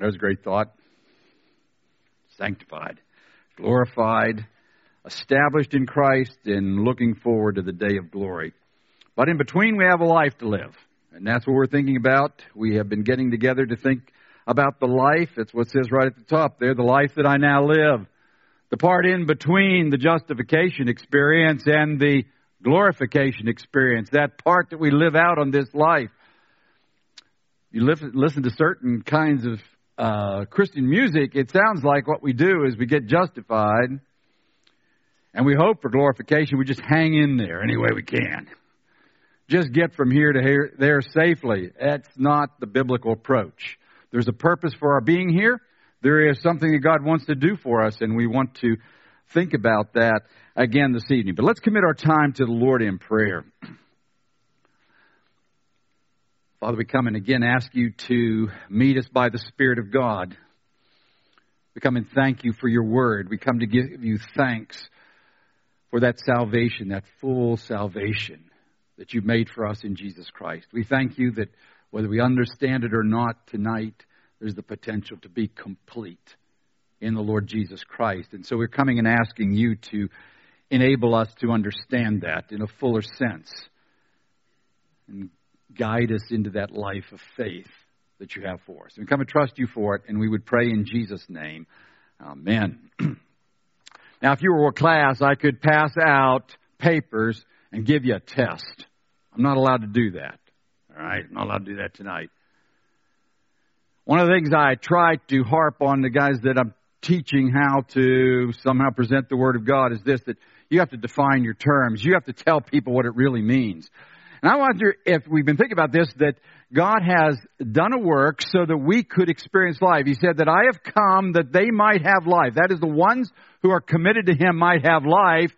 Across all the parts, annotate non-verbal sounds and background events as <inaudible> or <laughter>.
That was a great thought. Sanctified, glorified, established in Christ, and looking forward to the day of glory. But in between, we have a life to live. And that's what we're thinking about. We have been getting together to think about the life. That's what says right at the top there, the life that I now live. The part in between the justification experience and the glorification experience, that part that we live out on this life. You listen to certain kinds of uh, Christian music, it sounds like what we do is we get justified and we hope for glorification. We just hang in there any way we can. Just get from here to here, there safely. That's not the biblical approach. There's a purpose for our being here. There is something that God wants to do for us, and we want to think about that again this evening. But let's commit our time to the Lord in prayer. <clears throat> Father, we come and again ask you to meet us by the Spirit of God. We come and thank you for your word. We come to give you thanks for that salvation, that full salvation that you've made for us in Jesus Christ. We thank you that whether we understand it or not tonight, there's the potential to be complete in the Lord Jesus Christ. And so we're coming and asking you to enable us to understand that in a fuller sense and guide us into that life of faith that you have for us. And we come and trust you for it, and we would pray in Jesus' name. Amen. <clears throat> now, if you were a class, I could pass out papers and give you a test. I'm not allowed to do that. All right? I'm not allowed to do that tonight. One of the things I try to harp on the guys that I'm teaching how to somehow present the Word of God is this that you have to define your terms. You have to tell people what it really means. And I wonder if we've been thinking about this, that God has done a work so that we could experience life. He said that I have come that they might have life. That is the ones who are committed to Him might have life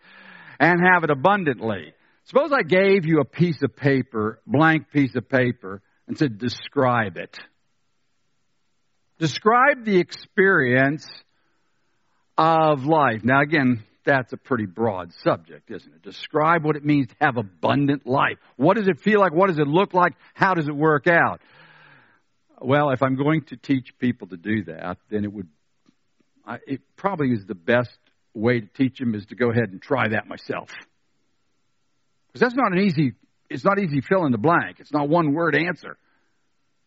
and have it abundantly. Suppose I gave you a piece of paper, blank piece of paper, and said, describe it. Describe the experience of life. Now, again, that's a pretty broad subject, isn't it? Describe what it means to have abundant life. What does it feel like? What does it look like? How does it work out? Well, if I'm going to teach people to do that, then it would, it probably is the best way to teach them is to go ahead and try that myself. Because that's not an easy, it's not easy fill in the blank. It's not one word answer.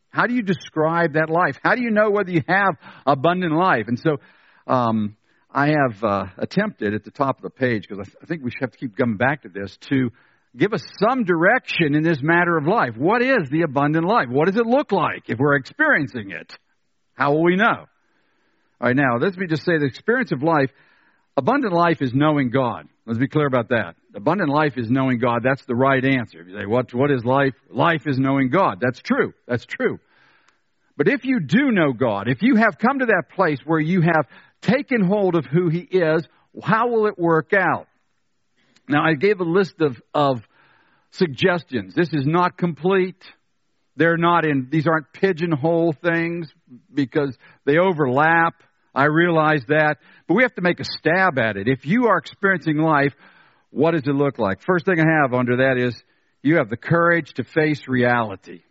How do you describe that life? How do you know whether you have abundant life? And so, um, I have uh, attempted at the top of the page, because I, th- I think we have to keep coming back to this, to give us some direction in this matter of life. What is the abundant life? What does it look like if we're experiencing it? How will we know? All right, now, let me just say the experience of life, abundant life is knowing God. Let's be clear about that. Abundant life is knowing God. That's the right answer. If you say, what, what is life? Life is knowing God. That's true. That's true. But if you do know God, if you have come to that place where you have taken hold of who He is, how will it work out? Now, I gave a list of, of suggestions. This is not complete. They're not in, these aren't pigeonhole things because they overlap. I realize that. But we have to make a stab at it. If you are experiencing life, what does it look like? First thing I have under that is you have the courage to face reality.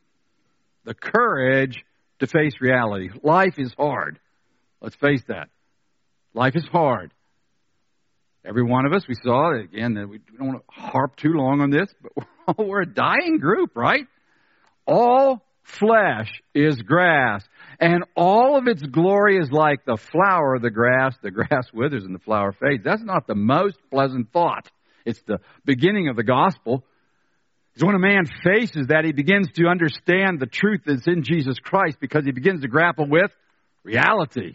The courage to face reality. Life is hard. Let's face that. Life is hard. Every one of us, we saw it again, we don't want to harp too long on this, but <laughs> we're a dying group, right? All flesh is grass, and all of its glory is like the flower of the grass. The grass <laughs> withers and the flower fades. That's not the most pleasant thought. It's the beginning of the gospel. It's when a man faces that, he begins to understand the truth that's in Jesus Christ because he begins to grapple with reality.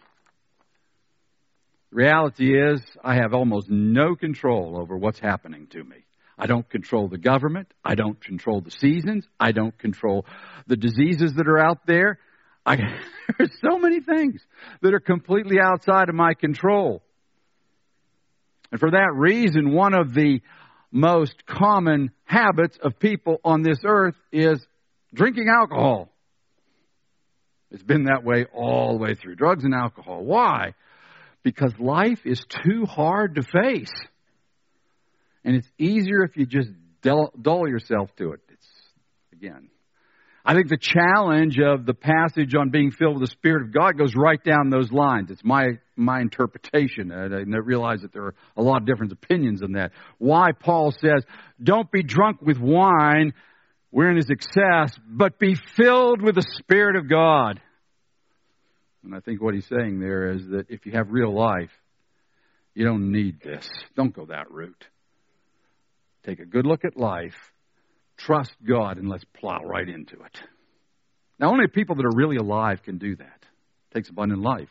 Reality is, I have almost no control over what's happening to me. I don't control the government. I don't control the seasons. I don't control the diseases that are out there. I, <laughs> there's so many things that are completely outside of my control. And for that reason, one of the most common habits of people on this earth is drinking alcohol. It's been that way all the way through. Drugs and alcohol. Why? Because life is too hard to face. And it's easier if you just dull, yourself to it. It's, again, I think the challenge of the passage on being filled with the Spirit of God goes right down those lines. It's my, my interpretation. And I realize that there are a lot of different opinions on that. Why Paul says, don't be drunk with wine wherein is excess, but be filled with the Spirit of God. And I think what he's saying there is that if you have real life, you don't need this. Don't go that route. Take a good look at life Trust God and let's plow right into it. Now, only people that are really alive can do that. It takes abundant life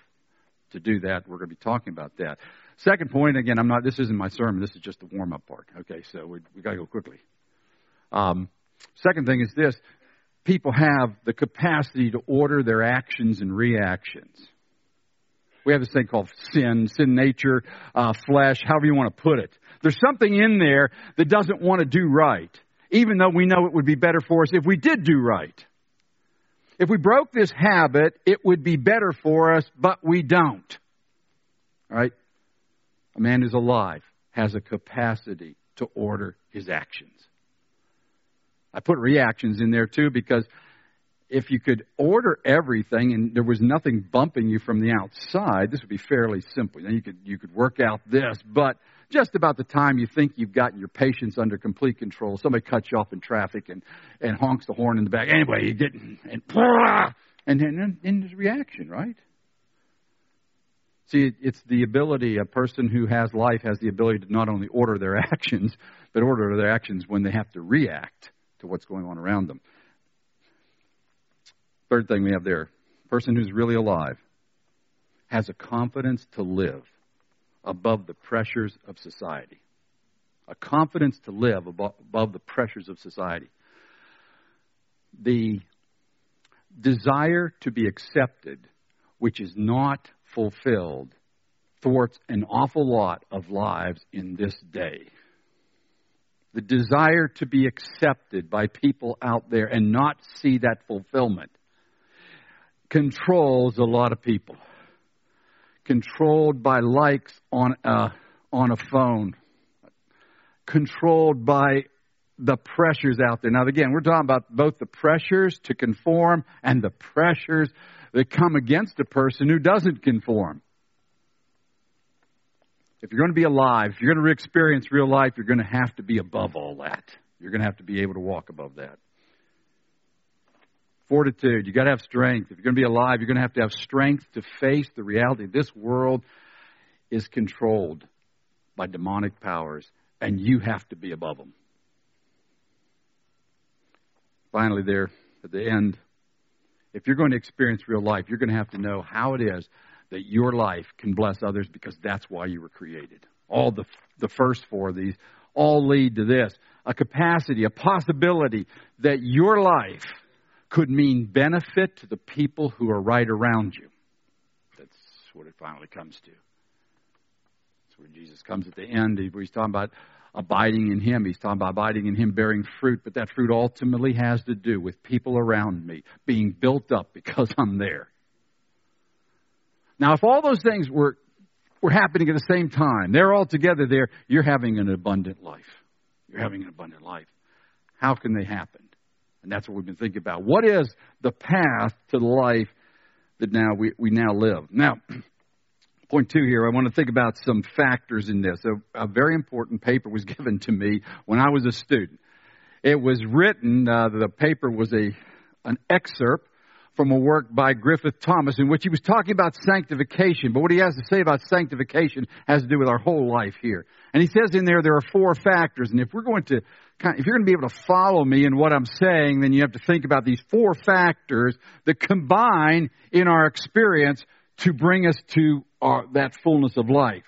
to do that. We're going to be talking about that. Second point, again, I'm not. This isn't my sermon. This is just the warm up part. Okay, so we we got to go quickly. Um, second thing is this: people have the capacity to order their actions and reactions. We have this thing called sin, sin nature, uh, flesh, however you want to put it. There's something in there that doesn't want to do right even though we know it would be better for us if we did do right. If we broke this habit, it would be better for us, but we don't. Right? A man who's alive has a capacity to order his actions. I put reactions in there too because if you could order everything and there was nothing bumping you from the outside, this would be fairly simple. Then you could you could work out this, but just about the time you think you've gotten your patience under complete control, somebody cuts you off in traffic and, and honks the horn in the back. Anyway, you get, and, and then and there's reaction, right? See, it's the ability, a person who has life has the ability to not only order their <laughs> actions, but order their actions when they have to react to what's going on around them. Third thing we have there person who's really alive has a confidence to live above the pressures of society. A confidence to live above, the pressures of society. The desire to be accepted, which is not fulfilled, thwarts an awful lot of lives in this day. The desire to be accepted by people out there and not see that fulfillment controls a lot of people controlled by likes on a, on a phone, controlled by the pressures out there. Now, again, we're talking about both the pressures to conform and the pressures that come against a person who doesn't conform. If you're going to be alive, if you're going to experience real life, you're going to have to be above all that. You're going to have to be able to walk above that fortitude. You've got to have strength. If you're going to be alive, you're going to have to have strength to face the reality. This world is controlled by demonic powers, and you have to be above them. Finally, there at the end, if you're going to experience real life, you're going to have to know how it is that your life can bless others because that's why you were created. All the, the first four of these all lead to this a capacity, a possibility that your life could mean benefit to the people who are right around you. That's what it finally comes to. That's where Jesus comes at the end. He's talking about abiding in Him. He's talking about abiding in Him, bearing fruit, but that fruit ultimately has to do with people around me being built up because I'm there. Now, if all those things were, were happening at the same time, they're all together there, you're having an abundant life. You're having an abundant life. How can they happen? And that's what we've been thinking about. What is the path to the life that now we, we now live? Now, <clears throat> point two here, I want to think about some factors in this. A, a very important paper was <laughs> given to me when I was a student. It was written, uh, the paper was a, an excerpt from a work by Griffith Thomas in which he was talking about sanctification. But what he has to say about sanctification has to do with our whole life here. And he says in there there are four factors. And if we're going to, if you're going to be able to follow me in what I'm saying, then you have to think about these four factors that combine in our experience to bring us to our, that fullness of life.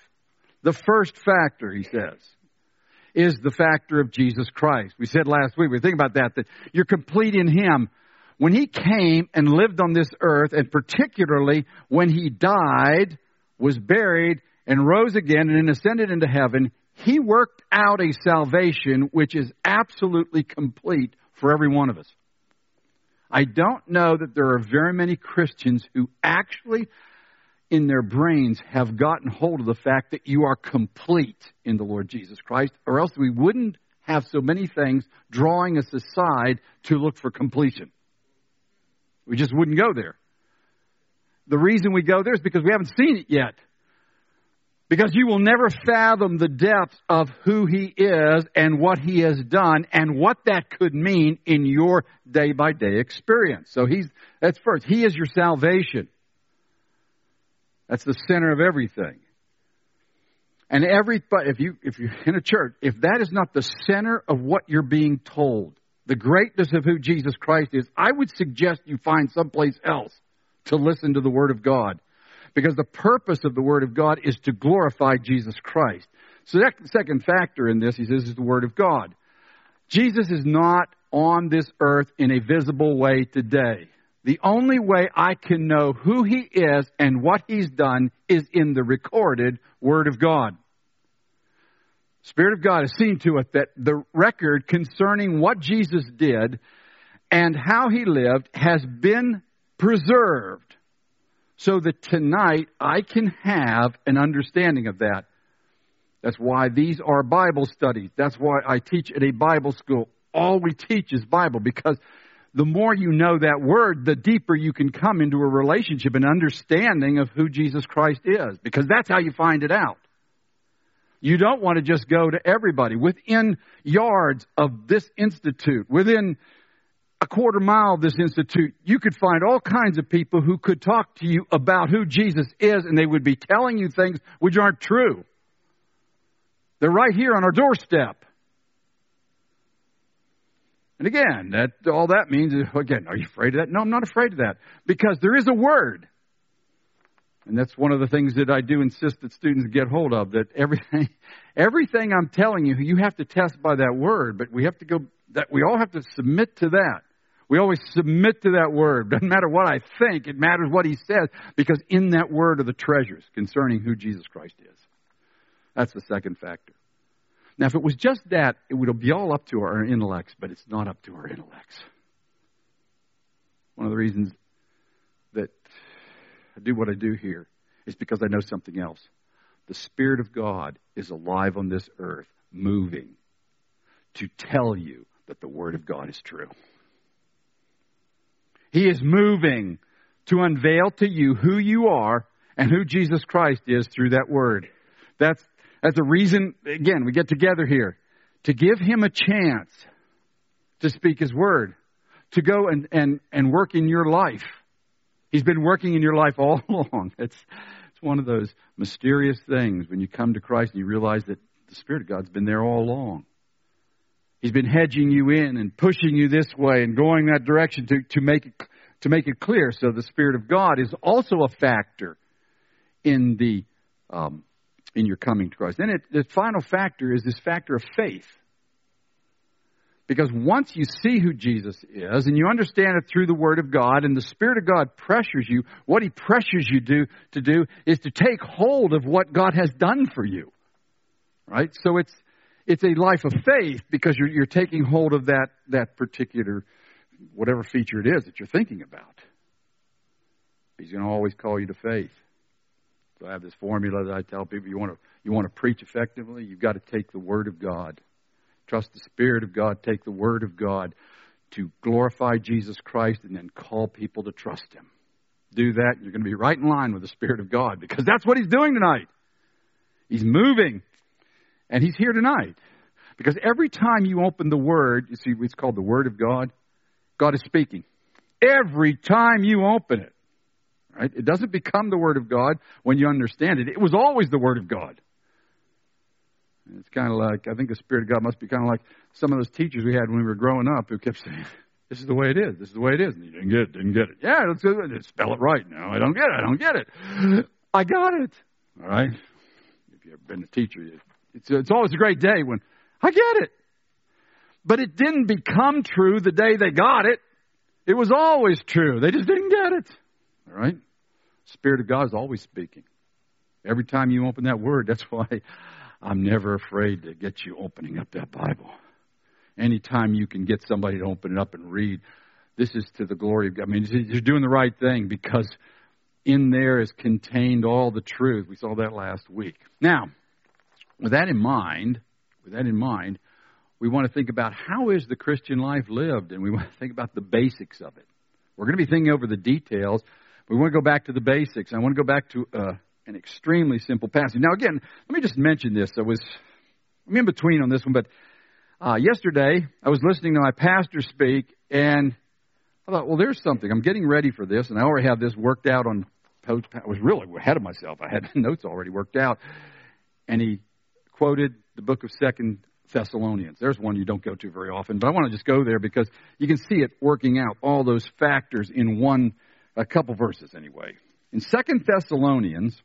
The first factor, he says, is the factor of Jesus Christ. We said last week, we think about that, that you're complete in Him when he came and lived on this earth, and particularly when he died, was buried, and rose again and ascended into heaven, he worked out a salvation which is absolutely complete for every one of us. I don't know that there are very many Christians who actually, in their brains, have gotten hold of the fact that you are complete in the Lord Jesus Christ, or else we wouldn't have so many things drawing us aside to look for completion. We just wouldn't go there. The reason we go there is because we haven't seen it yet. Because you will never fathom the depth of who He is and what He has done and what that could mean in your day by day experience. So He's, that's first. He is your salvation. That's the center of everything. And every, if you, if you're in a church, if that is not the center of what you're being told, the greatness of who Jesus Christ is, I would suggest you find someplace else to listen to the Word of God. Because the purpose of the Word of God is to glorify Jesus Christ. So that second factor in this, he says, is the Word of God. Jesus is not on this earth in a visible way today. The only way I can know who he is and what he's done is in the recorded Word of God. Spirit of God has seen to it that the record concerning what Jesus did and how he lived has been preserved so that tonight I can have an understanding of that. That's why these are Bible studies. That's why I teach at a Bible school. All we teach is Bible because the more you know that word, the deeper you can come into a relationship and understanding of who Jesus Christ is because that's how you find it out. You don't want to just go to everybody. Within yards of this institute, within a quarter mile of this institute, you could find all kinds of people who could talk to you about who Jesus is, and they would be telling you things which aren't true. They're right here on our doorstep. And again, that all that means is again, are you afraid of that? No, I'm not afraid of that. Because there is a word. And that's one of the things that I do insist that students get hold of, that everything <laughs> everything I'm telling you, you have to test by that word, but we have to go that we all have to submit to that. We always submit to that word. <laughs> Doesn't matter what I think, it matters what he says, because in that word are the treasures concerning who Jesus Christ is. That's the second factor. Now, if it was just that, it would be all up to our intellects, but it's not up to our intellects. One of the reasons do what I do here is because I know something else. The Spirit of God is alive on this earth, moving to tell you that the Word of God is true. He is moving to unveil to you who you are and who Jesus Christ is through that word. That's, that's the reason, again, we get together here to give him a chance to speak his word, to go and, and, and work in your life. He's been working in your life all <laughs> along. It's, it's one of those mysterious things when you come to Christ and you realize that the Spirit of God's been there all along. He's been hedging you in and pushing you this way and going that direction to, to make it to make it clear. So the Spirit of God is also a factor in the um, in your coming to Christ. Then it, the final factor is this factor of faith. Because once you see who Jesus is and you understand it through the Word of God and the Spirit of God pressures you, what He pressures you do, to do is to take hold of what God has done for you. Right? So it's, it's a life of faith because you're, you're taking hold of that, that particular, whatever feature it is that you're thinking about. He's going to always call you to faith. So I have this formula that I tell people you want to, you want to preach effectively, you've got to take the Word of God. Trust the Spirit of God, take the Word of God to glorify Jesus Christ and then call people to trust Him. Do that, you're going to be right in line with the Spirit of God because that's what He's doing tonight. He's moving and he's here tonight. Because every time you open the Word, you see, it's called the Word of God, God is speaking. Every time you open it, right? It doesn't become the Word of God when you understand it. It was always the Word of God. It's kind of like, I think the Spirit of God must be kind of like some of those teachers we had when we were growing up who kept saying, this is the way it is. This is the way it is. And you didn't get it. Didn't get it. Yeah, let's, let's spell it right now. I don't get it. I don't get it. I got it. All right. If you've ever been a teacher, it's, it's always a great day when I get it. But it didn't become true the day they got it. It was always true. They just didn't get it. All right? Spirit of God is always speaking. Every time you open that word, that's why I'm never afraid to get you opening up that Bible. Anytime you can get somebody to open it up and read, this is to the glory of God. I mean, you're doing the right thing because in there is contained all the truth. We saw that last week. Now, with that in mind, with that in mind, we want to think about how is the Christian life lived, and we want to think about the basics of it. We're going to be thinking over the details. We want to go back to the basics. I want to go back to uh, an extremely simple passage. Now, again, let me just mention this. I was I'm in between on this one, but uh, yesterday I was listening to my pastor speak, and I thought, well, there's something. I'm getting ready for this, and I already have this worked out on post. I was really ahead of myself. I had <laughs> notes already worked out, and he quoted the book of Second Thessalonians. There's one you don't go to very often, but I want to just go there because you can see it working out all those factors in one, a couple verses anyway. In Second Thessalonians,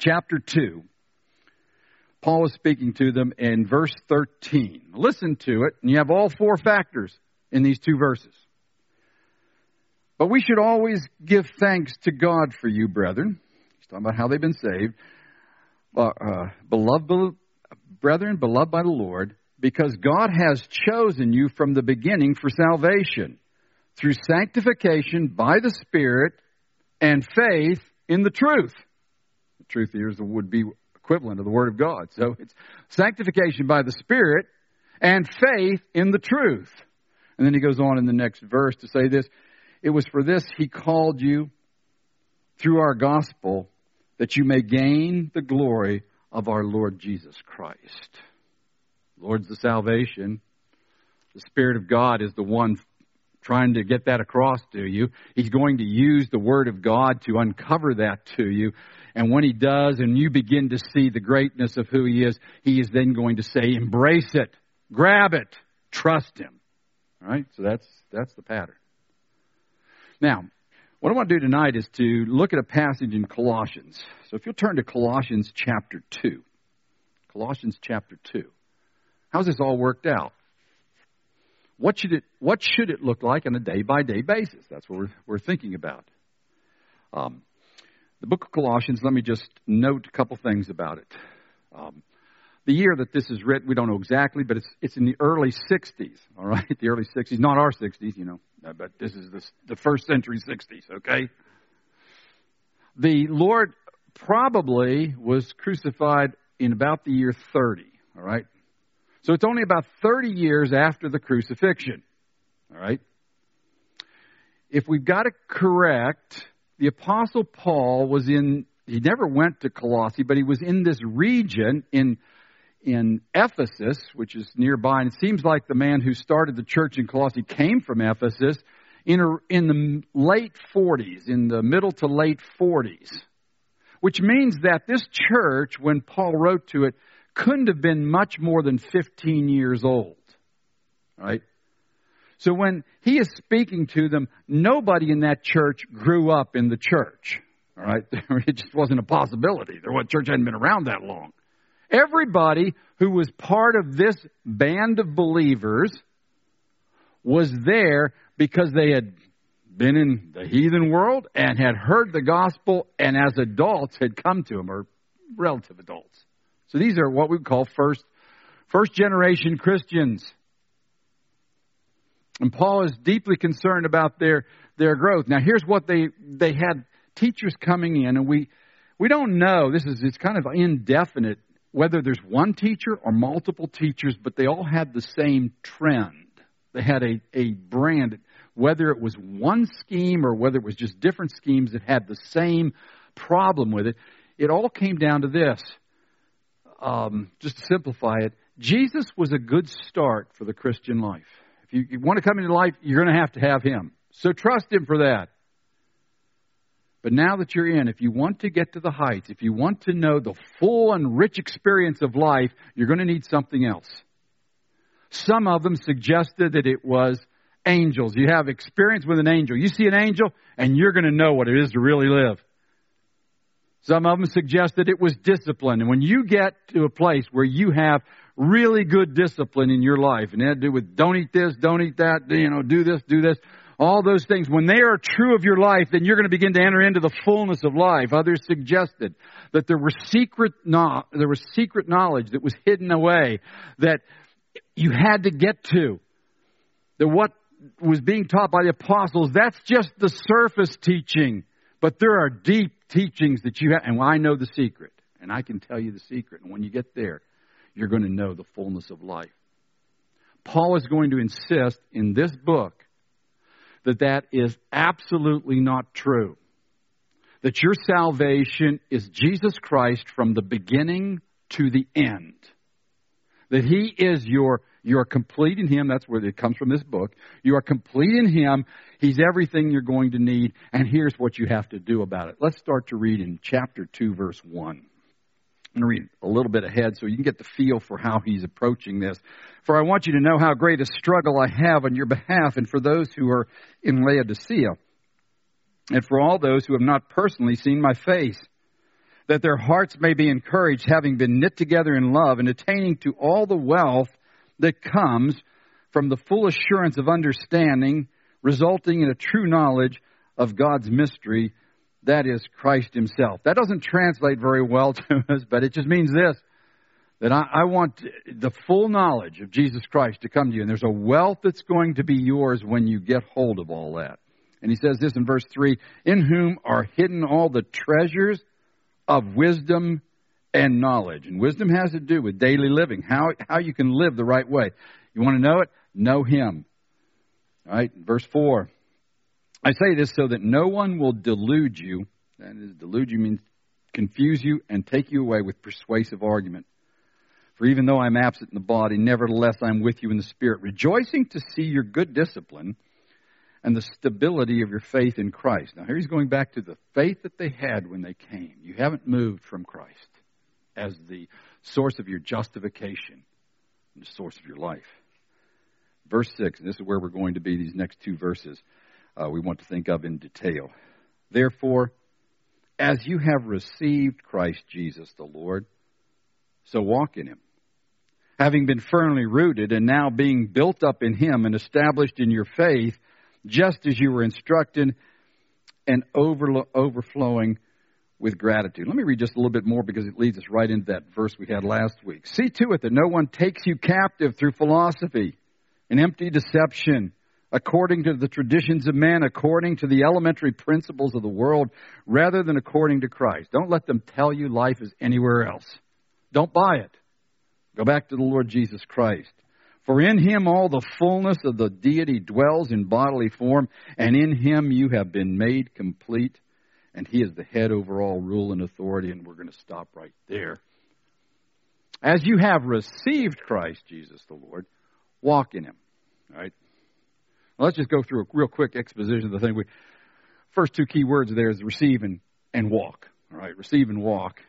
chapter two, Paul is speaking to them in verse 13. Listen to it, and you have all four factors in these two verses. But we should always give thanks to God for you, brethren. He's talking about how they've been saved. Uh, uh, beloved, brethren, beloved by the Lord, because God has chosen you from the beginning for salvation through sanctification by the Spirit and faith in the truth. The truth here is the would be equivalent of the Word of God. So it's sanctification by the Spirit and faith in the truth. And then he goes on in the next verse to say this It was for this he called you through our gospel that you may gain the glory of our Lord Jesus Christ. Lord's the salvation. The Spirit of God is the one trying to get that across to you. He's going to use the Word of God to uncover that to you. And when He does, and you begin to see the greatness of who He is, He is then going to say, embrace it, grab it, trust Him. All right? So that's, that's the pattern. Now, what I want to do tonight is to look at a passage in Colossians. So if you'll turn to Colossians chapter 2. Colossians chapter 2. How's this all worked out? What should it, what should it look like on a day by day basis? That's what we're, we're thinking about. Um, the book of Colossians, let me just note a couple things about it. Um, the year that this is written, we don't know exactly, but it's, it's in the early 60s, all right? <laughs> The early 60s, not our 60s, you know, but this is the, the first century 60s, okay? The Lord probably was crucified in about the year 30, all right? So it's only about 30 years after the crucifixion. All right? If we've got it correct, the Apostle Paul was in, he never went to Colossae, but he was in this region in, in Ephesus, which is nearby. And it seems like the man who started the church in Colossae came from Ephesus in, a, in the late 40s, in the middle to late 40s. Which means that this church, when Paul wrote to it, couldn't have been much more than 15 years old. Right? So when he is speaking to them, nobody in that church grew up in the church. All right? <laughs> It just wasn't a possibility. The church hadn't been around that long. Everybody who was part of this band of believers was there because they had been in the heathen world and had heard the gospel and as adults had come to him, or relative adults. So these are what we call first, first generation Christians. And Paul is deeply concerned about their, their growth. Now here's what they, they had teachers coming in and we, we don't know, this is, it's kind of indefinite whether there's one teacher or multiple teachers, but they all had the same trend. They had a, a brand, whether it was one scheme or whether it was just different schemes that had the same problem with it. It all came down to this um, just to simplify it, Jesus was a good start for the Christian life. If you, you want to come into life, you're going to have to have Him. So trust Him for that. But now that you're in, if you want to get to the heights, if you want to know the full and rich experience of life, you're going to need something else. Some of them suggested that it was angels. You have experience with an angel. You see an angel, and you're going to know what it is to really live. Some of them suggested it was discipline. And when you get to a place where you have really good discipline in your life, and it had to do with don't eat this, don't eat that, you know, do this, do this, all those things, when they are true of your life, then you're going to begin to enter into the fullness of life. Others suggested that there was secret, no, there was secret knowledge that was hidden away that you had to get to. That what was being taught by the apostles, that's just the surface teaching. But there are deep teachings that you have, and I know the secret, and I can tell you the secret. And when you get there, you're going to know the fullness of life. Paul is going to insist in this book that that is absolutely not true. That your salvation is Jesus Christ from the beginning to the end. That He is your, you are complete in Him. That's where it comes from this book. You are complete in Him. He's everything you're going to need. And here's what you have to do about it. Let's start to read in chapter 2, verse 1. I'm going to read a little bit ahead so you can get the feel for how he's approaching this. For I want you to know how great a struggle I have on your behalf and for those who are in Laodicea, and for all those who have not personally seen my face, that their hearts may be encouraged, having been knit together in love and attaining to all the wealth that comes from the full assurance of understanding, resulting in a true knowledge of God's mystery that is Christ Himself. That doesn't translate very well <laughs> to us, but it just means this that I, I, want the full knowledge of Jesus Christ to come to you. And there's a wealth that's going to be yours when you get hold of all that. And he says this in verse 3 In whom are hidden all the treasures of wisdom and knowledge. And wisdom has to do with daily living, how, how you can live the right way. You want to know it? Know Him. All right, verse 4. I say this so that no one will delude you. That is, delude you means confuse you and take you away with persuasive argument. For even though I'm absent in the body, nevertheless I'm with you in the spirit, rejoicing to see your good discipline and the stability of your faith in Christ. Now, here he's going back to the faith that they had when they came. You haven't moved from Christ as the source of your justification and the source of your life. Verse 6, and this is where we're going to be, these next two verses uh, we want to think of in detail. Therefore, as you have received Christ Jesus the Lord, so walk in him. Having been firmly rooted and now being built up in him and established in your faith, just as you were instructed, and over, overflowing with gratitude. Let me read just a little bit more because it leads us right into that verse we had last week. See to it that no one takes you captive through philosophy and empty deception according to the traditions of men, according to the elementary principles of the world, rather than according to Christ. Don't let them tell you life is anywhere else. Don't buy it. Go back to the Lord Jesus Christ. For in him all the fullness of the deity dwells in bodily form, and in him you have been made complete, and he is the head over all rule and authority, and we're going to stop right there. As you have received Christ Jesus the Lord, walk in him. All right? let's just go through a real quick exposition of the thing. We, first two key words there is receive and, and walk. All right, receive and walk.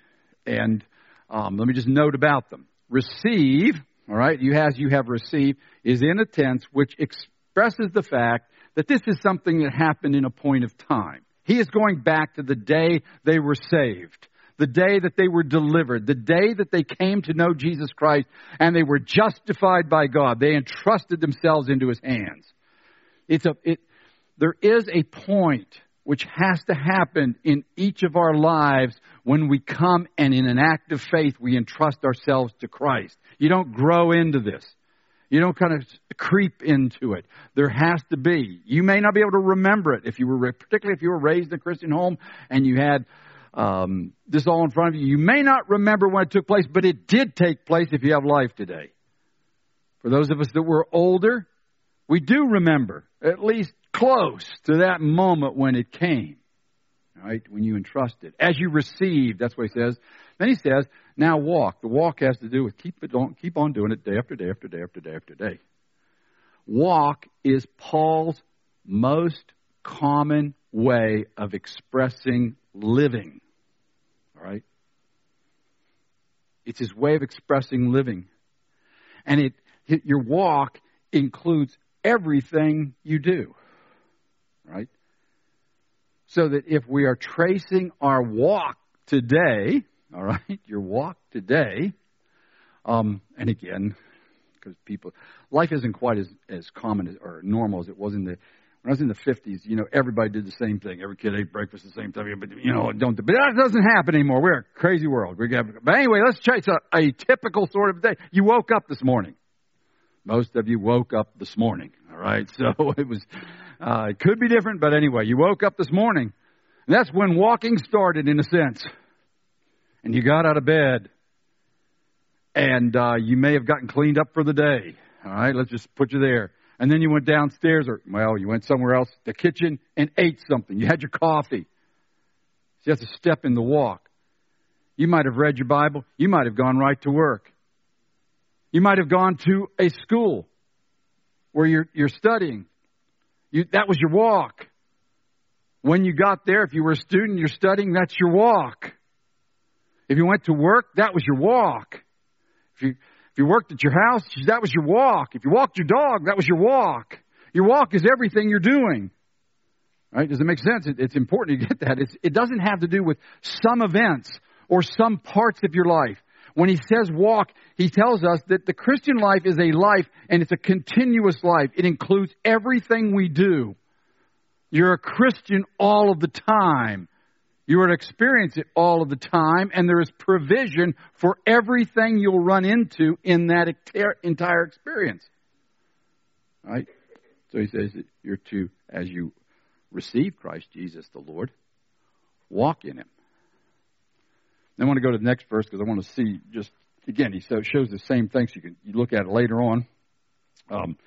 And um, let me just note about them. Receive, all right, you as you have received, is in a tense which expresses the fact that this is something that happened in a point of time. He is going back to the day they were saved the day that they were delivered, the day that they came to know Jesus Christ and they were justified by God. They entrusted themselves into His hands. It's a, it, there is a point which has to happen in each of our lives when we come and in an act of faith we entrust ourselves to Christ. You don't grow into this. You don't kind of creep into it. There has to be. You may not be able to remember it if you were, particularly if you were raised in a Christian home and you had um, this all in front of you. You may not remember when it took place, but it did take place if you have life today. For those of us that were older, we do remember, at least close to that moment when it came. Right? When you entrusted. As you received, that's what he says. Then he says, now walk. The walk has to do with keep it on, keep on doing it day after day after day after day after day. Walk is Paul's most common way of expressing living. All right? It's his way of expressing living. And it, your walk includes everything you do. Right? So that if we are tracing our walk today, all right, <laughs> your walk today, um, and again, because people, life isn't quite as, as common or normal as it was in the, when I was in the 50s, you know, everybody did the same thing. Every kid ate breakfast the same time. But, you know, don't, but that doesn't happen anymore. We're a crazy world. We got, but anyway, let's trace a, a typical sort of day. You woke up this morning. Most of you woke up this morning, all right? <laughs> So it was, uh, it could be different, but anyway, you woke up this morning. And that's when walking started, in a sense. And you got out of bed. And uh, you may have gotten cleaned up for the day. All right, let's just put you there. And then you went downstairs or, well, you went somewhere else, the kitchen, and ate something. You had your coffee. See, that's a step in the walk. You might have read your Bible. You might have gone right to work. You might have gone to a school where you're, you're studying. You, that was your walk. When you got there, if you were a student, you're studying, that's your walk. If you went to work, that was your walk. If you, if you worked at your house, that was your walk. If you walked your dog, that was your walk. Your walk is everything you're doing. Right? Does it make sense? It, it's important to get that. It's, it doesn't have to do with some events or some parts of your life. When he says walk, he tells us that the Christian life is a life and it's a continuous life. It includes everything we do. You're a Christian all of the time. You are to experience it all of the time, and there is provision for everything you'll run into in that entire experience. Right? So he says that you're to, as you receive Christ Jesus the Lord, walk in him. I want to go to the next verse because I want to see just again. He shows the same thing. So you can you look at it later on. Um,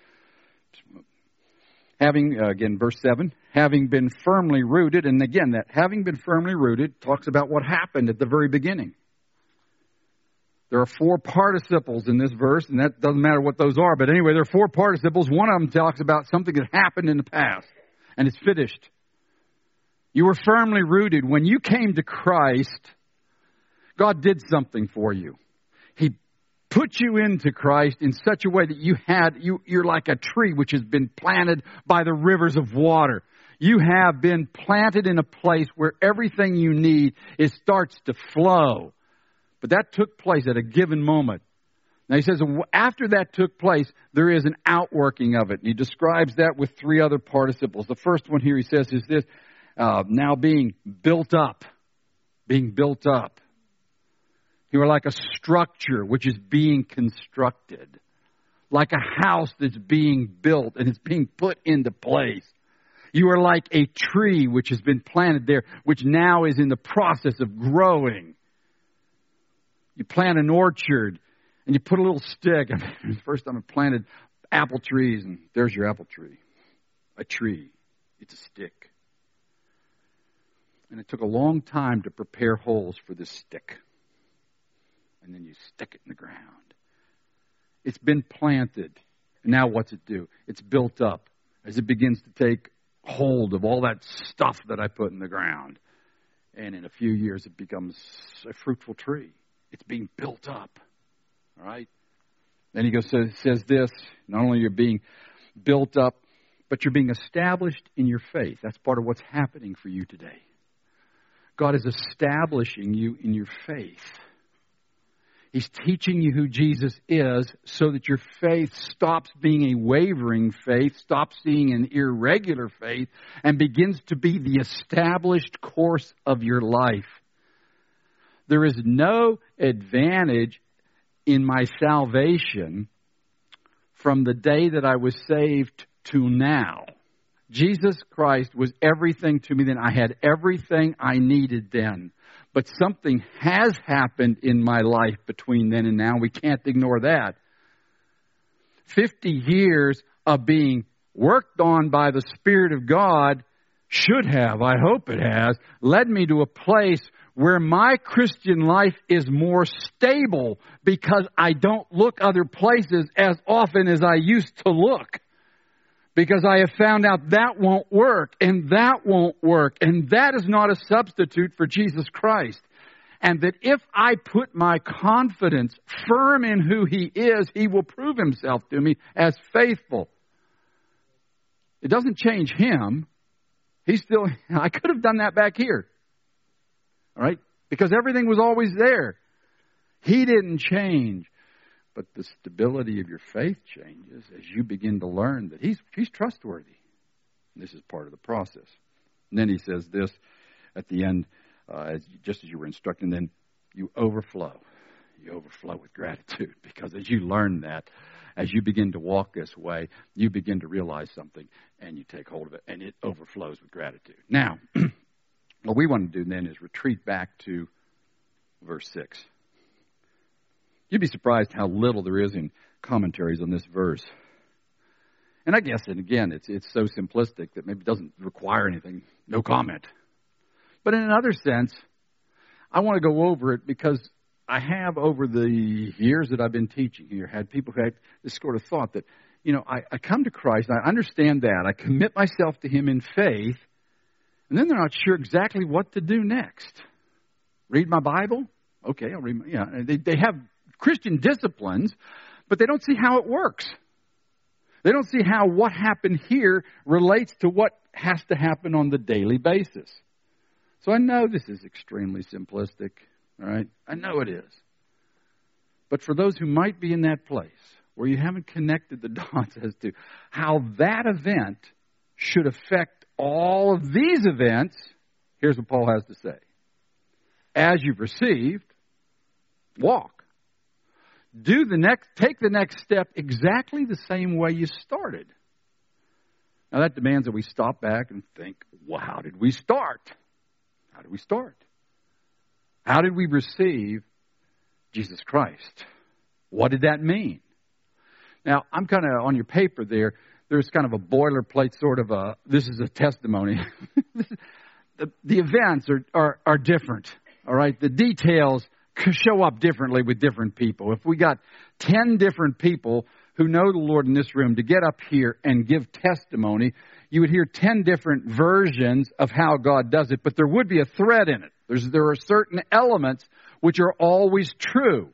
having uh, again verse 7 having been firmly rooted and again that having been firmly rooted talks about what happened at the very beginning there are four participles in this verse and that doesn't matter what those are but anyway there are four participles one of them talks about something that happened in the past and it's finished you were firmly rooted when you came to christ god did something for you he put you into Christ in such a way that you had, you, you're like a tree which has been planted by the rivers of water. You have been planted in a place where everything you need, it starts to flow. But that took place at a given moment. Now he says, after that took place, there is an outworking of it. And he describes that with three other participles. The first one here he says is this, uh, now being built up. Being built up. You are like a structure which is being constructed, like a house that's being built and it's being put into place. You are like a tree which has been planted there, which now is in the process of growing. You plant an orchard and you put a little stick. <laughs> First time I planted apple trees, and there's your apple tree. A tree. It's a stick. And it took a long time to prepare holes for this stick and then you stick it in the ground. It's been planted. Now what's it do? It's built up as it begins to take hold of all that stuff that I put in the ground. And in a few years, it becomes a fruitful tree. It's being built up. All right? Then he goes says, says this not only you're being built up, but you're being established in your faith. That's part of what's happening for you today. God is establishing you in your faith. He's teaching you who Jesus is so that your faith stops being a wavering faith, stops being an irregular faith, and begins to be the established course of your life. There is no advantage in my salvation from the day that I was saved to now. Jesus Christ was everything to me then. I had everything I needed then. But something has happened in my life between then and now. We can't ignore that. 50 years of being worked on by the Spirit of God should have, I hope it has, led me to a place where my Christian life is more stable because I don't look other places as often as I used to look because I have found out that won't work and that won't work and that is not a substitute for Jesus Christ. And that if I put my confidence firm in who He is, He will prove Himself to me as faithful. It doesn't change Him. He's still, <laughs> I could have done that back here. All right? Because everything was always there. He didn't change. But the stability of your faith changes as you begin to learn that He's, he's trustworthy. This is part of the process. And then He says this at the end, uh, as, just as you were instructed, then you overflow. You overflow with gratitude <laughs> because as you learn that, as you begin to walk this way, you begin to realize something and you take hold of it and it overflows with gratitude. Now, <clears throat> what we want to do then is retreat back to verse 6. You'd be surprised how little there is in commentaries on this verse. And I guess, and again, it's, it's so simplistic that maybe it doesn't require anything. No comment. But in another sense, I want to go over it because I have, over the years that I've been teaching here, had people who had this sort of thought that, you know, I, I come to Christ, I understand that, I commit myself to Him in faith, and then they're not sure exactly what to do next. Read my Bible? Okay, I'll read. My, yeah, they, they have Christian disciplines, but they don't see how it works. They don't see how what happened here relates to what has to happen on the daily basis. So I know this is extremely simplistic, all right? I know it is. But for those who might be in that place where you haven't connected the <laughs> dots as to how that event should affect all of these events, here's what Paul has to say. As you've received, walk. Do the next, take the next step exactly the same way you started. Now that demands that we stop back and think, well, how did we start? How did we start? How did we receive Jesus Christ? What did that mean? Now, I'm kind of on your paper there. There's kind of a boilerplate sort of a, this is a testimony. <laughs> the, the events are, are, are different, all right? The details show up differently with different people. If we got 10 different people who know the Lord in this room to get up here and give testimony, you would hear 10 different versions of how God does it, but there would be a thread in it. There's, there are certain elements which are always true.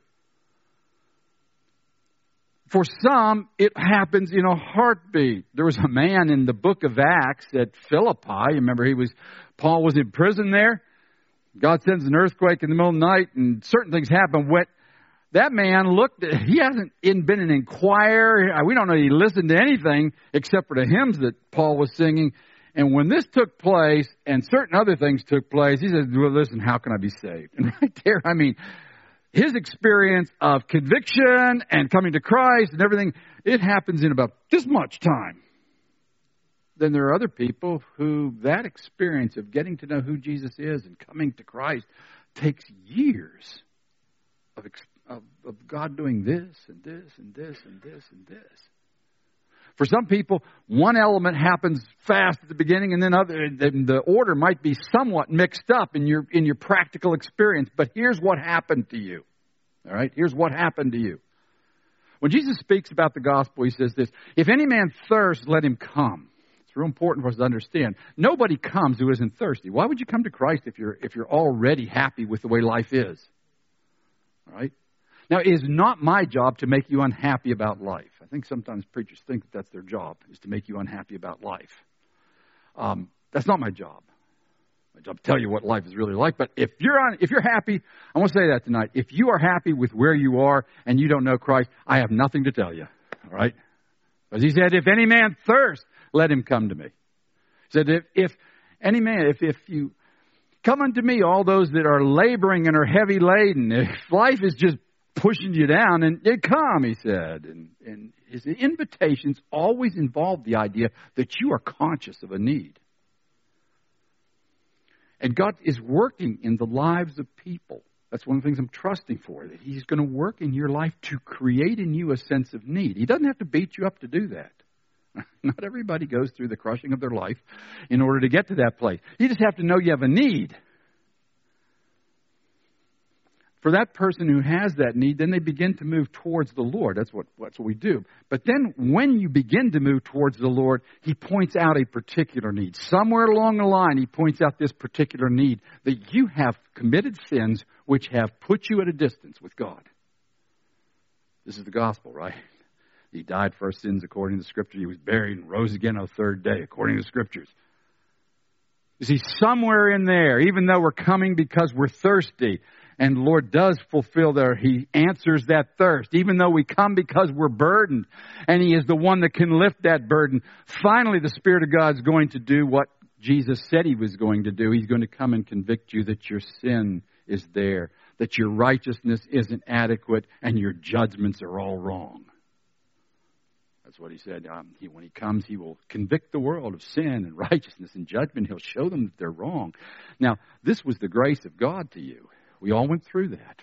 For some, it happens in a heartbeat. There was a man in the book of Acts at Philippi. You remember, he was, Paul was in prison there. God sends an earthquake in the middle of the night and certain things happen. What, that man looked he hasn't been an inquirer. We don't know he listened to anything except for the hymns that Paul was singing. And when this took place and certain other things took place, he said, well, listen, how can I be saved? <laughs> And right there, I mean, his experience of conviction and coming to Christ and everything, it happens in about this much time. Then there are other people who that experience of getting to know who Jesus is and coming to Christ takes years of, of, of God doing this and this and this and this and this. For some people, one element happens fast at the beginning, and then other, the order might be somewhat mixed up in your in your practical experience. But here's what happened to you. All right, here's what happened to you. When Jesus speaks about the gospel, he says this: "If any man thirst, let him come." It's real important for us to understand. Nobody comes who isn't thirsty. Why would you come to Christ if you're if you're already happy with the way life is? All right. Now, it is not my job to make you unhappy about life. I think sometimes preachers think that that's their job, is to make you unhappy about life. Um, that's not my job. My job to tell you what life is really like. But if you're on, if you're happy, I want to say that tonight. If you are happy with where you are and you don't know Christ, I have nothing to tell you. All right? Because he said, if any man thirst, let him come to me. He said, if, if any man, if, if you come unto me, all those that are laboring and are heavy laden, if life is just pushing you down and they come, he said. And, and his invitations always involve the idea that you are conscious of a need. And God is working in the lives of people. That's one of the things I'm trusting for, that He's going to work in your life to create in you a sense of need. He doesn't have to beat you up to do that. <laughs> Not everybody goes through the crushing of their life in order to get to that place. You just have to know you have a need for that person who has that need, then they begin to move towards the Lord. That's what, that's what we do. But then when you begin to move towards the Lord, He points out a particular need. Somewhere along the line, He points out this particular need that you have committed sins which have put you at a distance with God. This is the gospel, right? He died for our sins according to Scripture. He was buried and rose again on the third day according to Scriptures. You see, somewhere in there, even though we're coming because we're thirsty, and the Lord does fulfill there. He answers that thirst. Even though we come because we're burdened and He is the one that can lift that burden, finally the Spirit of God is going to do what Jesus said He was going to do. He's going to come and convict you that your sin is there, that your righteousness isn't adequate, and your judgments are all wrong. That's what he said. Um, he, when he comes, he will convict the world of sin and <laughs> righteousness and judgment. He'll show them that they're wrong. Now, this was the grace of God to you. We all went through that.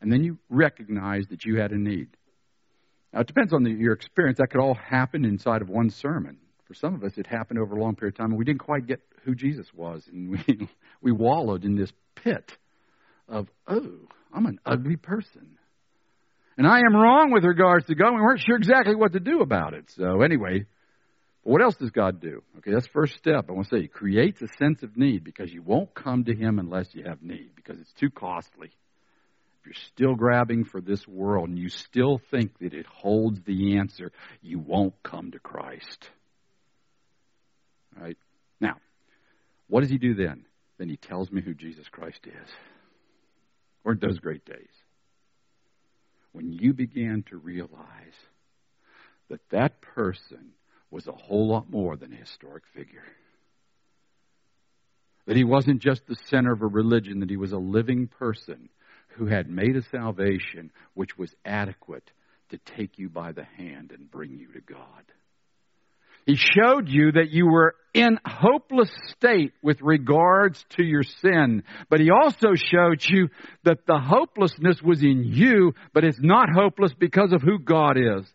And then you recognized that you had a need. Now, it depends on the, your experience. That could all happen inside of one sermon. For some of us, it happened over a long period of time, and we didn't quite get who Jesus was, and we <laughs> we wallowed in this pit of, oh, I'm an ugly person. And I am wrong with regards to God. We weren't sure exactly what to do about it. So anyway, what else does God do? Okay, that's first step. I want to say He creates a sense of need because you won't come to Him unless you have need because it's too costly. If you're still grabbing for this world and you still think that it holds the answer, you won't come to Christ. Right? Now, what does He do then? Then He tells me who Jesus Christ is. Or those great days when you began to realize that that person was a whole lot more than a historic figure. That he wasn't just the center of a religion, that he was a living person who had made a salvation which was adequate to take you by the hand and bring you to God. He showed you that you were in hopeless state with regards to your sin. But he also showed you that the hopelessness was in you, but it's not hopeless because of who God is.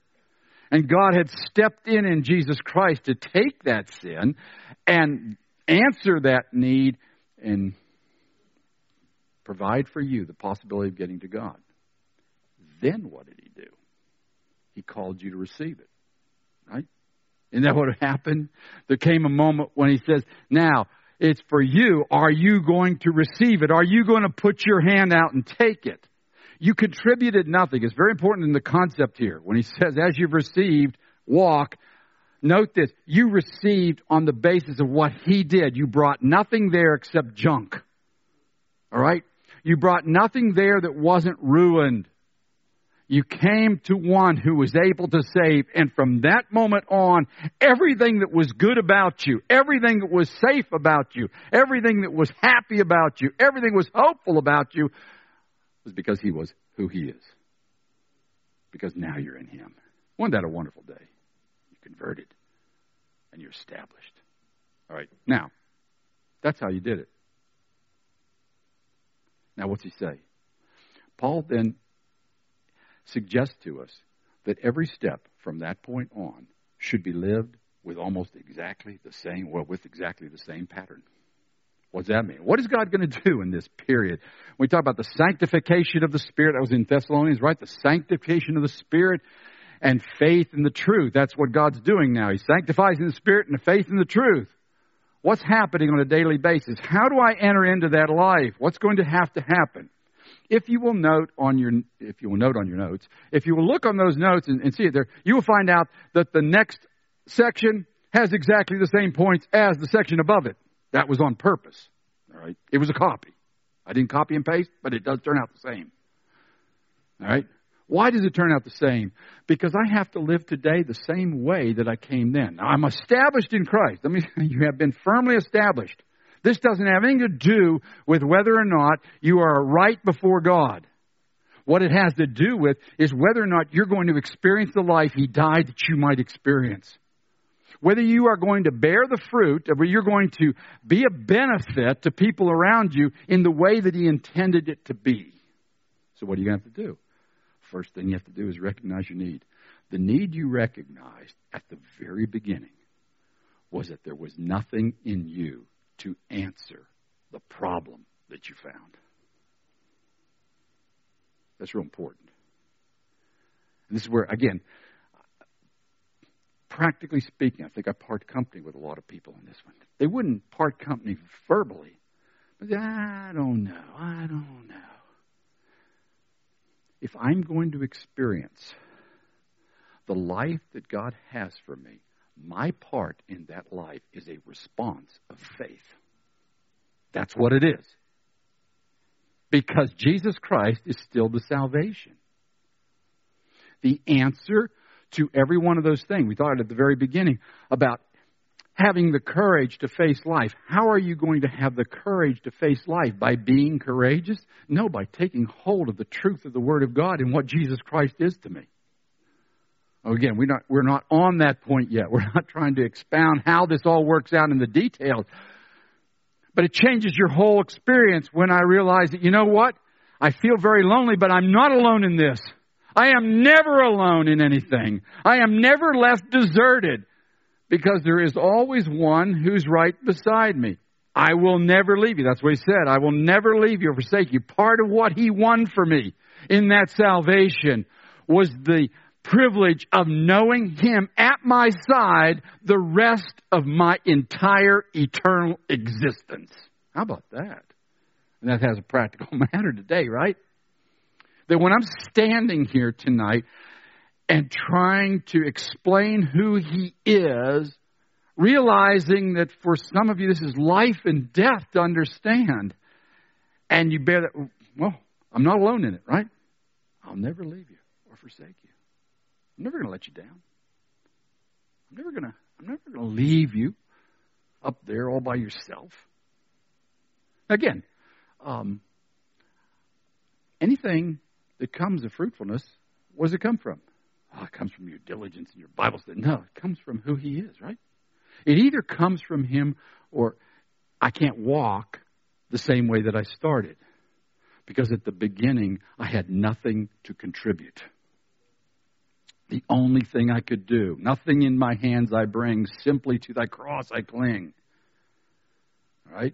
And God had stepped in in Jesus Christ to take that sin and answer that need and provide for you the possibility of getting to God. Then what did he do? He called you to receive it. Isn't that what happened? There came a moment when he says, Now, it's for you. Are you going to receive it? Are you going to put your hand out and take it? You contributed nothing. It's very important in the concept here. When he says, As you've received, walk, note this. You received on the basis of what he did. You brought nothing there except junk. All right? You brought nothing there that wasn't ruined you came to one who was able to save. And from that moment on, everything that was good about you, everything that was safe about you, everything that was happy about you, everything was hopeful about you was because he was who he is. Because now you're in him. Wasn't that a wonderful day? You converted and you're established. All right. Now, that's how you did it. Now, what's he say? Paul then suggests to us that every step from that point on should be lived with almost exactly the same, well, with exactly the same pattern. What does that mean? What is God going to do in this period? We talk about the sanctification of the Spirit. That was in Thessalonians, right? The sanctification of the Spirit and faith in the truth. That's what God's doing now. He sanctifies in the Spirit and the faith in the truth. What's happening on a daily basis? How do I enter into that life? What's going to have to happen? If you will note on your if you will note on your notes, if you will look on those notes and, and see it there, you will find out that the next section has exactly the same points as the section above it. That was on purpose. All right, it was a copy. I didn't copy and paste, but it does turn out the same. All right. Why does it turn out the same? Because I have to live today the same way that I came then. Now, I'm established in Christ. I mean, <laughs> you have been firmly established. This doesn't have anything to do with whether or not you are right before God. What it has to do with is whether or not you're going to experience the life He died that you might experience. Whether you are going to bear the fruit, or you're going to be a benefit to people around you in the way that He intended it to be. So, what are you have to do? First thing you have to do is recognize your need. The need you recognized at the very beginning was that there was nothing in you to answer the problem that you found. That's real important. And this is where, again, practically speaking, I think I part company with a lot of people on this one. They wouldn't part company verbally, but I don't know. I don't know. If I'm going to experience the life that God has for me, my part in that life is a response of faith. That's what it is. Because Jesus Christ is still the salvation. The answer to every one of those things. We thought at the very beginning about having the courage to face life. How are you going to have the courage to face life? By being courageous? No, by taking hold of the truth of the Word of God and what Jesus Christ is to me. Again, we're not, we're not on that point yet. <laughs> We're not trying to expound how this all works out in the details. But it changes your whole experience when I realize that, you know what? I feel very lonely, but I'm not alone in this. I am never alone in anything. I am never left deserted because there is always one who's right beside me. I will never leave you. That's what he said. I will never leave you or forsake you. Part of what he won for me in that salvation was the privilege of knowing him at my side the rest of my entire eternal existence. How about that? And that has a practical <laughs> matter today, right? That when I'm standing here tonight and trying to explain who he is, realizing that for some of you this is life and death to understand. And you bear that, well, I'm not alone in it, right? I'll never leave you or forsake you. I'm never going to let you down. I'm never going to, I'm never going to leave you up there all by yourself. Again, um, anything that comes of fruitfulness, where does it come from? Oh, it comes from your diligence and your Bible study. No, it comes from who He is, right? It either comes from Him or I can't walk the same way that I started. Because at the beginning, I had nothing to contribute. The only thing I could do, nothing in my hands I bring, simply to thy cross I cling. Right?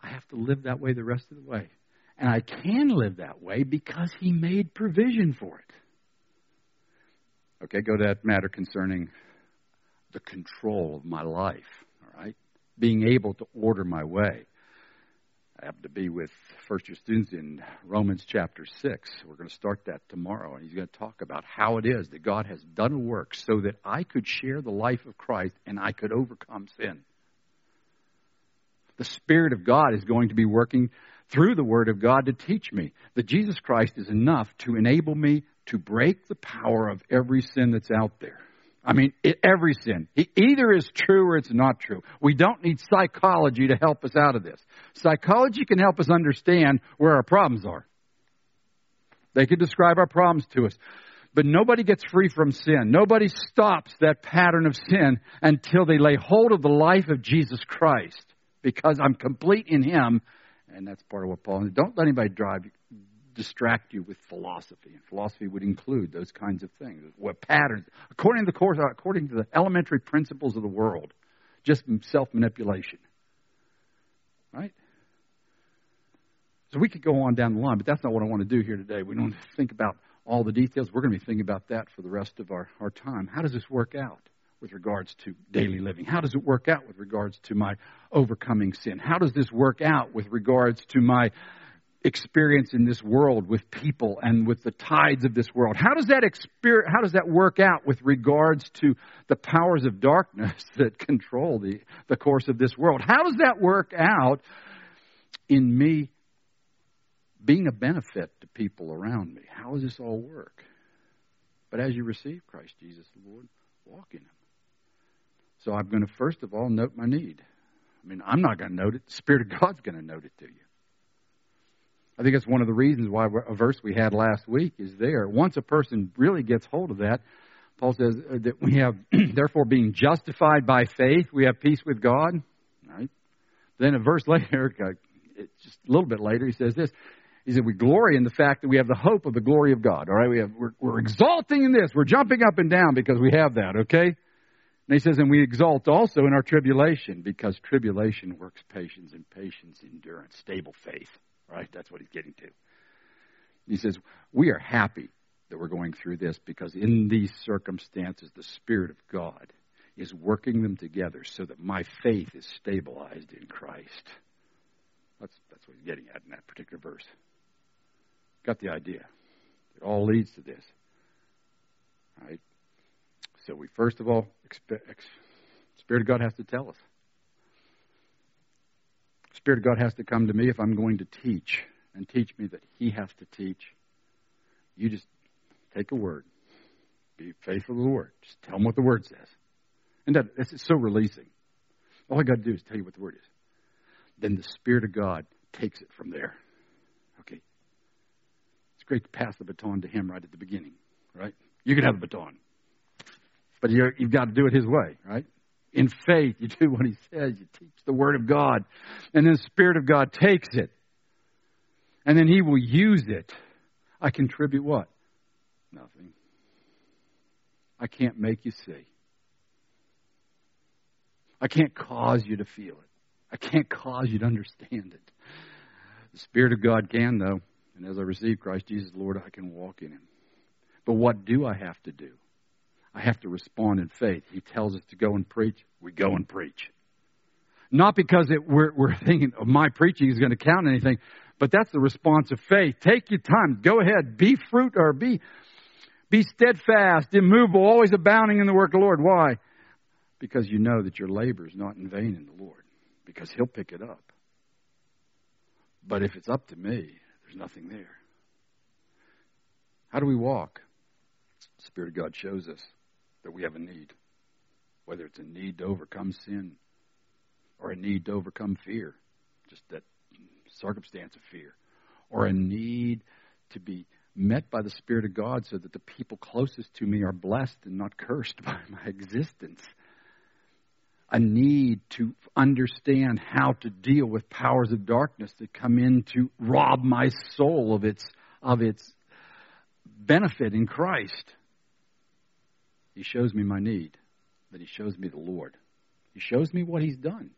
I have to live that way the rest of the way. And I can live that way because he made provision for it. Okay, go to that matter concerning the control of my life, all right? Being able to order my way. I happen to be with first year students in Romans chapter 6. We're going to start that tomorrow, and he's going to talk about how it is that God has done a work so that I could share the life of Christ and I could overcome sin. The Spirit of God is going to be working through the Word of God to teach me that Jesus Christ is enough to enable me to break the power of every sin that's out there. I mean, it, every sin. It either is true or it's not true. We don't need psychology to help us out of this. Psychology can help us understand where our problems are. They can describe our problems to us. But nobody gets free from sin. Nobody stops that pattern of sin until they lay hold of the life of Jesus Christ. Because I'm complete in Him. And that's part of what Paul, said. don't let anybody drive distract you with philosophy. And philosophy would include those kinds of things. What patterns, according to the course, according to the elementary principles of the world, just self manipulation. Right? So we could go on down the line, but that's not what I want to do here today. We don't think about all the details. We're going to be thinking about that for the rest of our, our time. How does this work out with regards to daily living? How does it work out with regards to my overcoming sin? How does this work out with regards to my experience in this world with people and with the tides of this world. How does that experience, how does that work out with regards to the powers of darkness <laughs> that control the, the course of this world? How does that work out in me being a benefit to people around me? How does this all work? But as you receive Christ Jesus the Lord, walk in Him. So I'm going to first of all note my need. I mean, I'm not going to note it. The Spirit of God's going to note it to you. I think it's one of the reasons why a verse we had last week is there. Once a person really gets hold of that, Paul says uh, that we have, <clears throat> therefore, being justified by faith, we have peace with God. Right? Then a verse <laughs> later, uh, just a little bit later, he says this. He said, We glory in the fact that we have the hope of the glory of God. All right, we have, we're, we're exalting in this. We're jumping up and down because we have that, okay? And he says, And we exalt also in our tribulation because tribulation works patience, and patience endurance, stable faith. Right? That's what he's getting to. He says, We are happy that we're going through this because in these circumstances, the Spirit of God is working them together so that my faith is stabilized in Christ. That's, that's what he's getting at in that particular verse. Got the idea. It all leads to this. Right? So we first of all, expect, Spirit of God has to tell us. Spirit of God has to come to me if I'm going to teach and teach me that He has to teach. You just take a word. Be faithful to the word. Just tell them what the word says. And that, that's so releasing. All I got to do is tell you what the word is. Then the Spirit of God takes it from there. Okay. It's great to pass the baton to Him right at the beginning, right? You can have the baton. But you have got to do it His way, right? In faith. You do what he says. You teach the word of God. And then the Spirit of God takes it. And then he will use it. I contribute what? nothing. I can't make you see. I can't cause you to feel it. I can't cause you to understand it. The Spirit of God can, though. And as I receive Christ Jesus, Lord, I can walk in Him. But what do I have to do? I have to respond in faith. He tells us to go and preach. We go and preach. Not because it, we're, we're thinking oh, my preaching is going to count anything, but that's the response of faith. Take your time. Go ahead. Be fruit or be, be steadfast, immovable, always abounding in the work of the Lord. Why? Because you know that your labor is not in vain in the Lord, because He'll pick it up. But if it's up to me, there's nothing there. How do we walk? The Spirit of God shows us that we have a need, whether it's a need to overcome sin or a need to overcome fear, just that circumstance of fear, or a need to be met by the Spirit of God so that the people closest to me are blessed and not cursed <laughs> by my existence. A need to understand how to deal with powers of darkness that come in to rob my soul of its, of its benefit in Christ. He shows me my need, but He shows me the Lord. He shows me what He's done.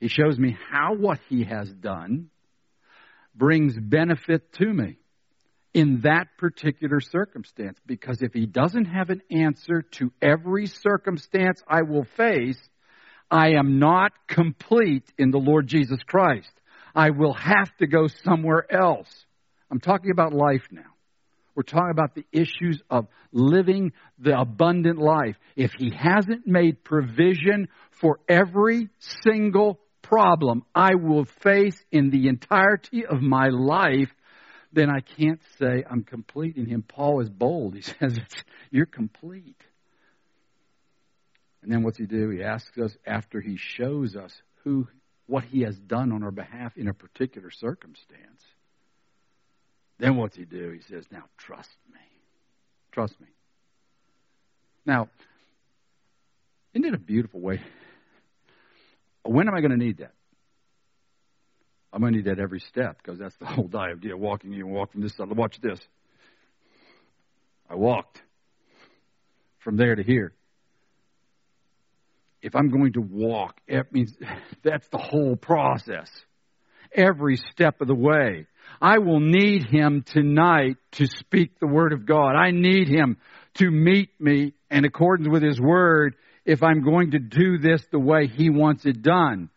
He shows me how what He has done brings benefit to me in that particular circumstance. Because if He doesn't have an answer to every circumstance I will face, I am not complete in the Lord Jesus Christ. I will have to go somewhere else. I'm talking about life now. We're talking about the issues of living the abundant life. If He hasn't made provision for every single problem I will face in the entirety of my life, then I can't say I'm complete in Him. Paul is bold. He <laughs> says, You're complete. And then what's He do? He asks us after He shows us who, what He has done on our behalf in a particular circumstance. Then what's he do? He says, Now trust me. Trust me. Now, isn't it a beautiful way? When am I going to need that? I'm going to need that every step because that's the <laughs> whole idea. Of walking, you walk from this side. Watch this. I walked from there to here. If I'm going to walk, it means <sighs> that's the whole process. Every step of the way. I will need him tonight to speak the word of God. I need him to meet me in accordance with his word if I'm going to do this the way he wants it done.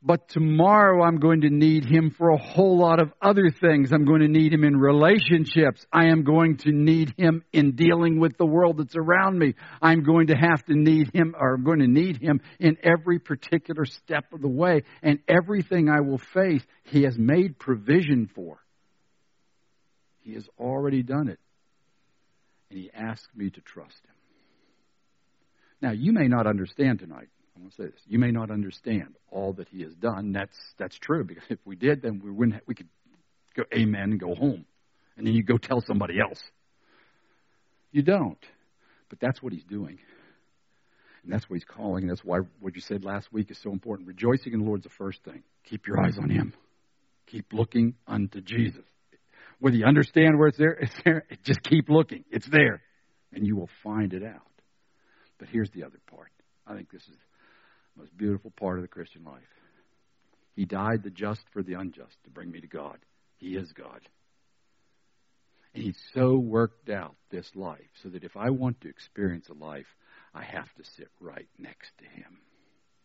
But tomorrow I'm going to need him for a whole lot of other things. I'm going to need him in relationships. I am going to need him in dealing with the world that's around me. I'm going to have to need him, or I'm going to need him in every particular step of the way. And everything I will face, he has made provision for. He has already done it. And he asks me to trust him. Now, you may not understand tonight I want to say this. You may not understand all that he has done. That's that's true because if we did, then we wouldn't. Have, we could go amen and go home, and then you go tell somebody else. You don't, but that's what he's doing, and that's what he's calling. That's why what you said last week is so important. Rejoicing in the Lord is the first thing. Keep your eyes on Him. Keep looking unto Jesus. Whether you understand where it's there, it's there. <laughs> Just keep looking. It's there, and you will find it out. But here's the other part. I think this is most beautiful part of the Christian life. He died the just for the unjust to bring me to God. He is God. And He so worked out this life so that if I want to experience a life, I have to sit right next to Him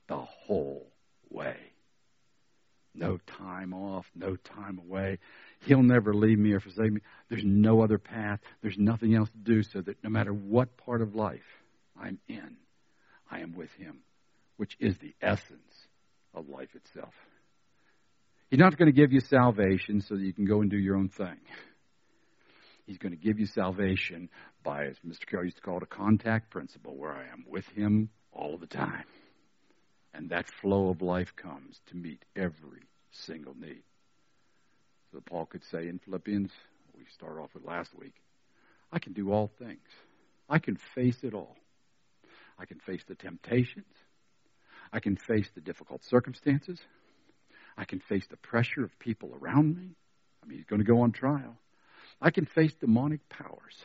the whole way. No time off, no time away. He'll never leave me or forsake me. There's no other path. There's nothing else to do so that no matter what part of life I'm in, I am with Him which is the essence of life itself. He's not going to give you salvation so that you can go and do your own thing. He's going to give you salvation by, as Mr. Carroll used to call it, a contact principle, where I am with him all the time. And that flow of life comes to meet every single need. So Paul could say in Philippians, we start off with last week, I can do all things. I can face it all. I can face the temptations. I can face the difficult circumstances. I can face the pressure of people around me. I mean, he's going to go on trial. I can face demonic powers.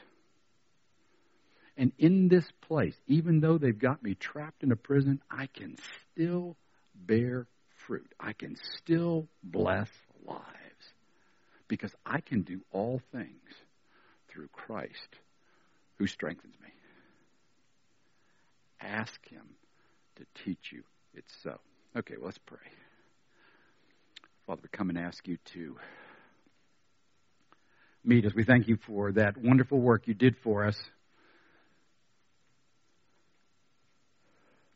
And in this place, even though they've got me trapped in a prison, I can still bear fruit. I can still bless lives because I can do all things through Christ who strengthens me. Ask Him to teach you it's so. Okay, well, let's pray. Father, we come and ask you to meet us. We thank you for that wonderful work you did for us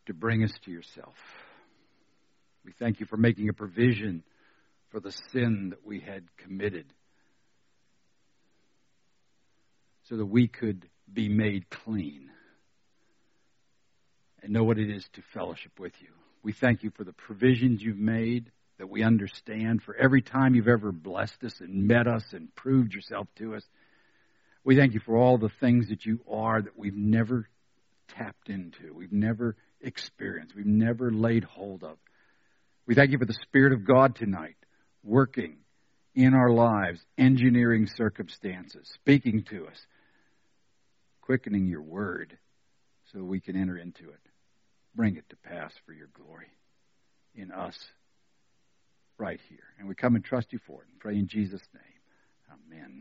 to bring us to yourself. We thank you for making a provision for the sin that we had committed so that we could be made clean and know what it is to fellowship with you. We thank you for the provisions you've made that we understand, for every time you've ever blessed us and met us and proved yourself to us. We thank you for all the things that you are that we've never tapped into, we've never experienced, we've never laid hold of. We thank you for the Spirit of God tonight working in our lives, engineering circumstances, speaking to us, quickening your word so we can enter into it. Bring it to pass for your glory in us right here. And we come and trust you for it and pray in Jesus' name. Amen.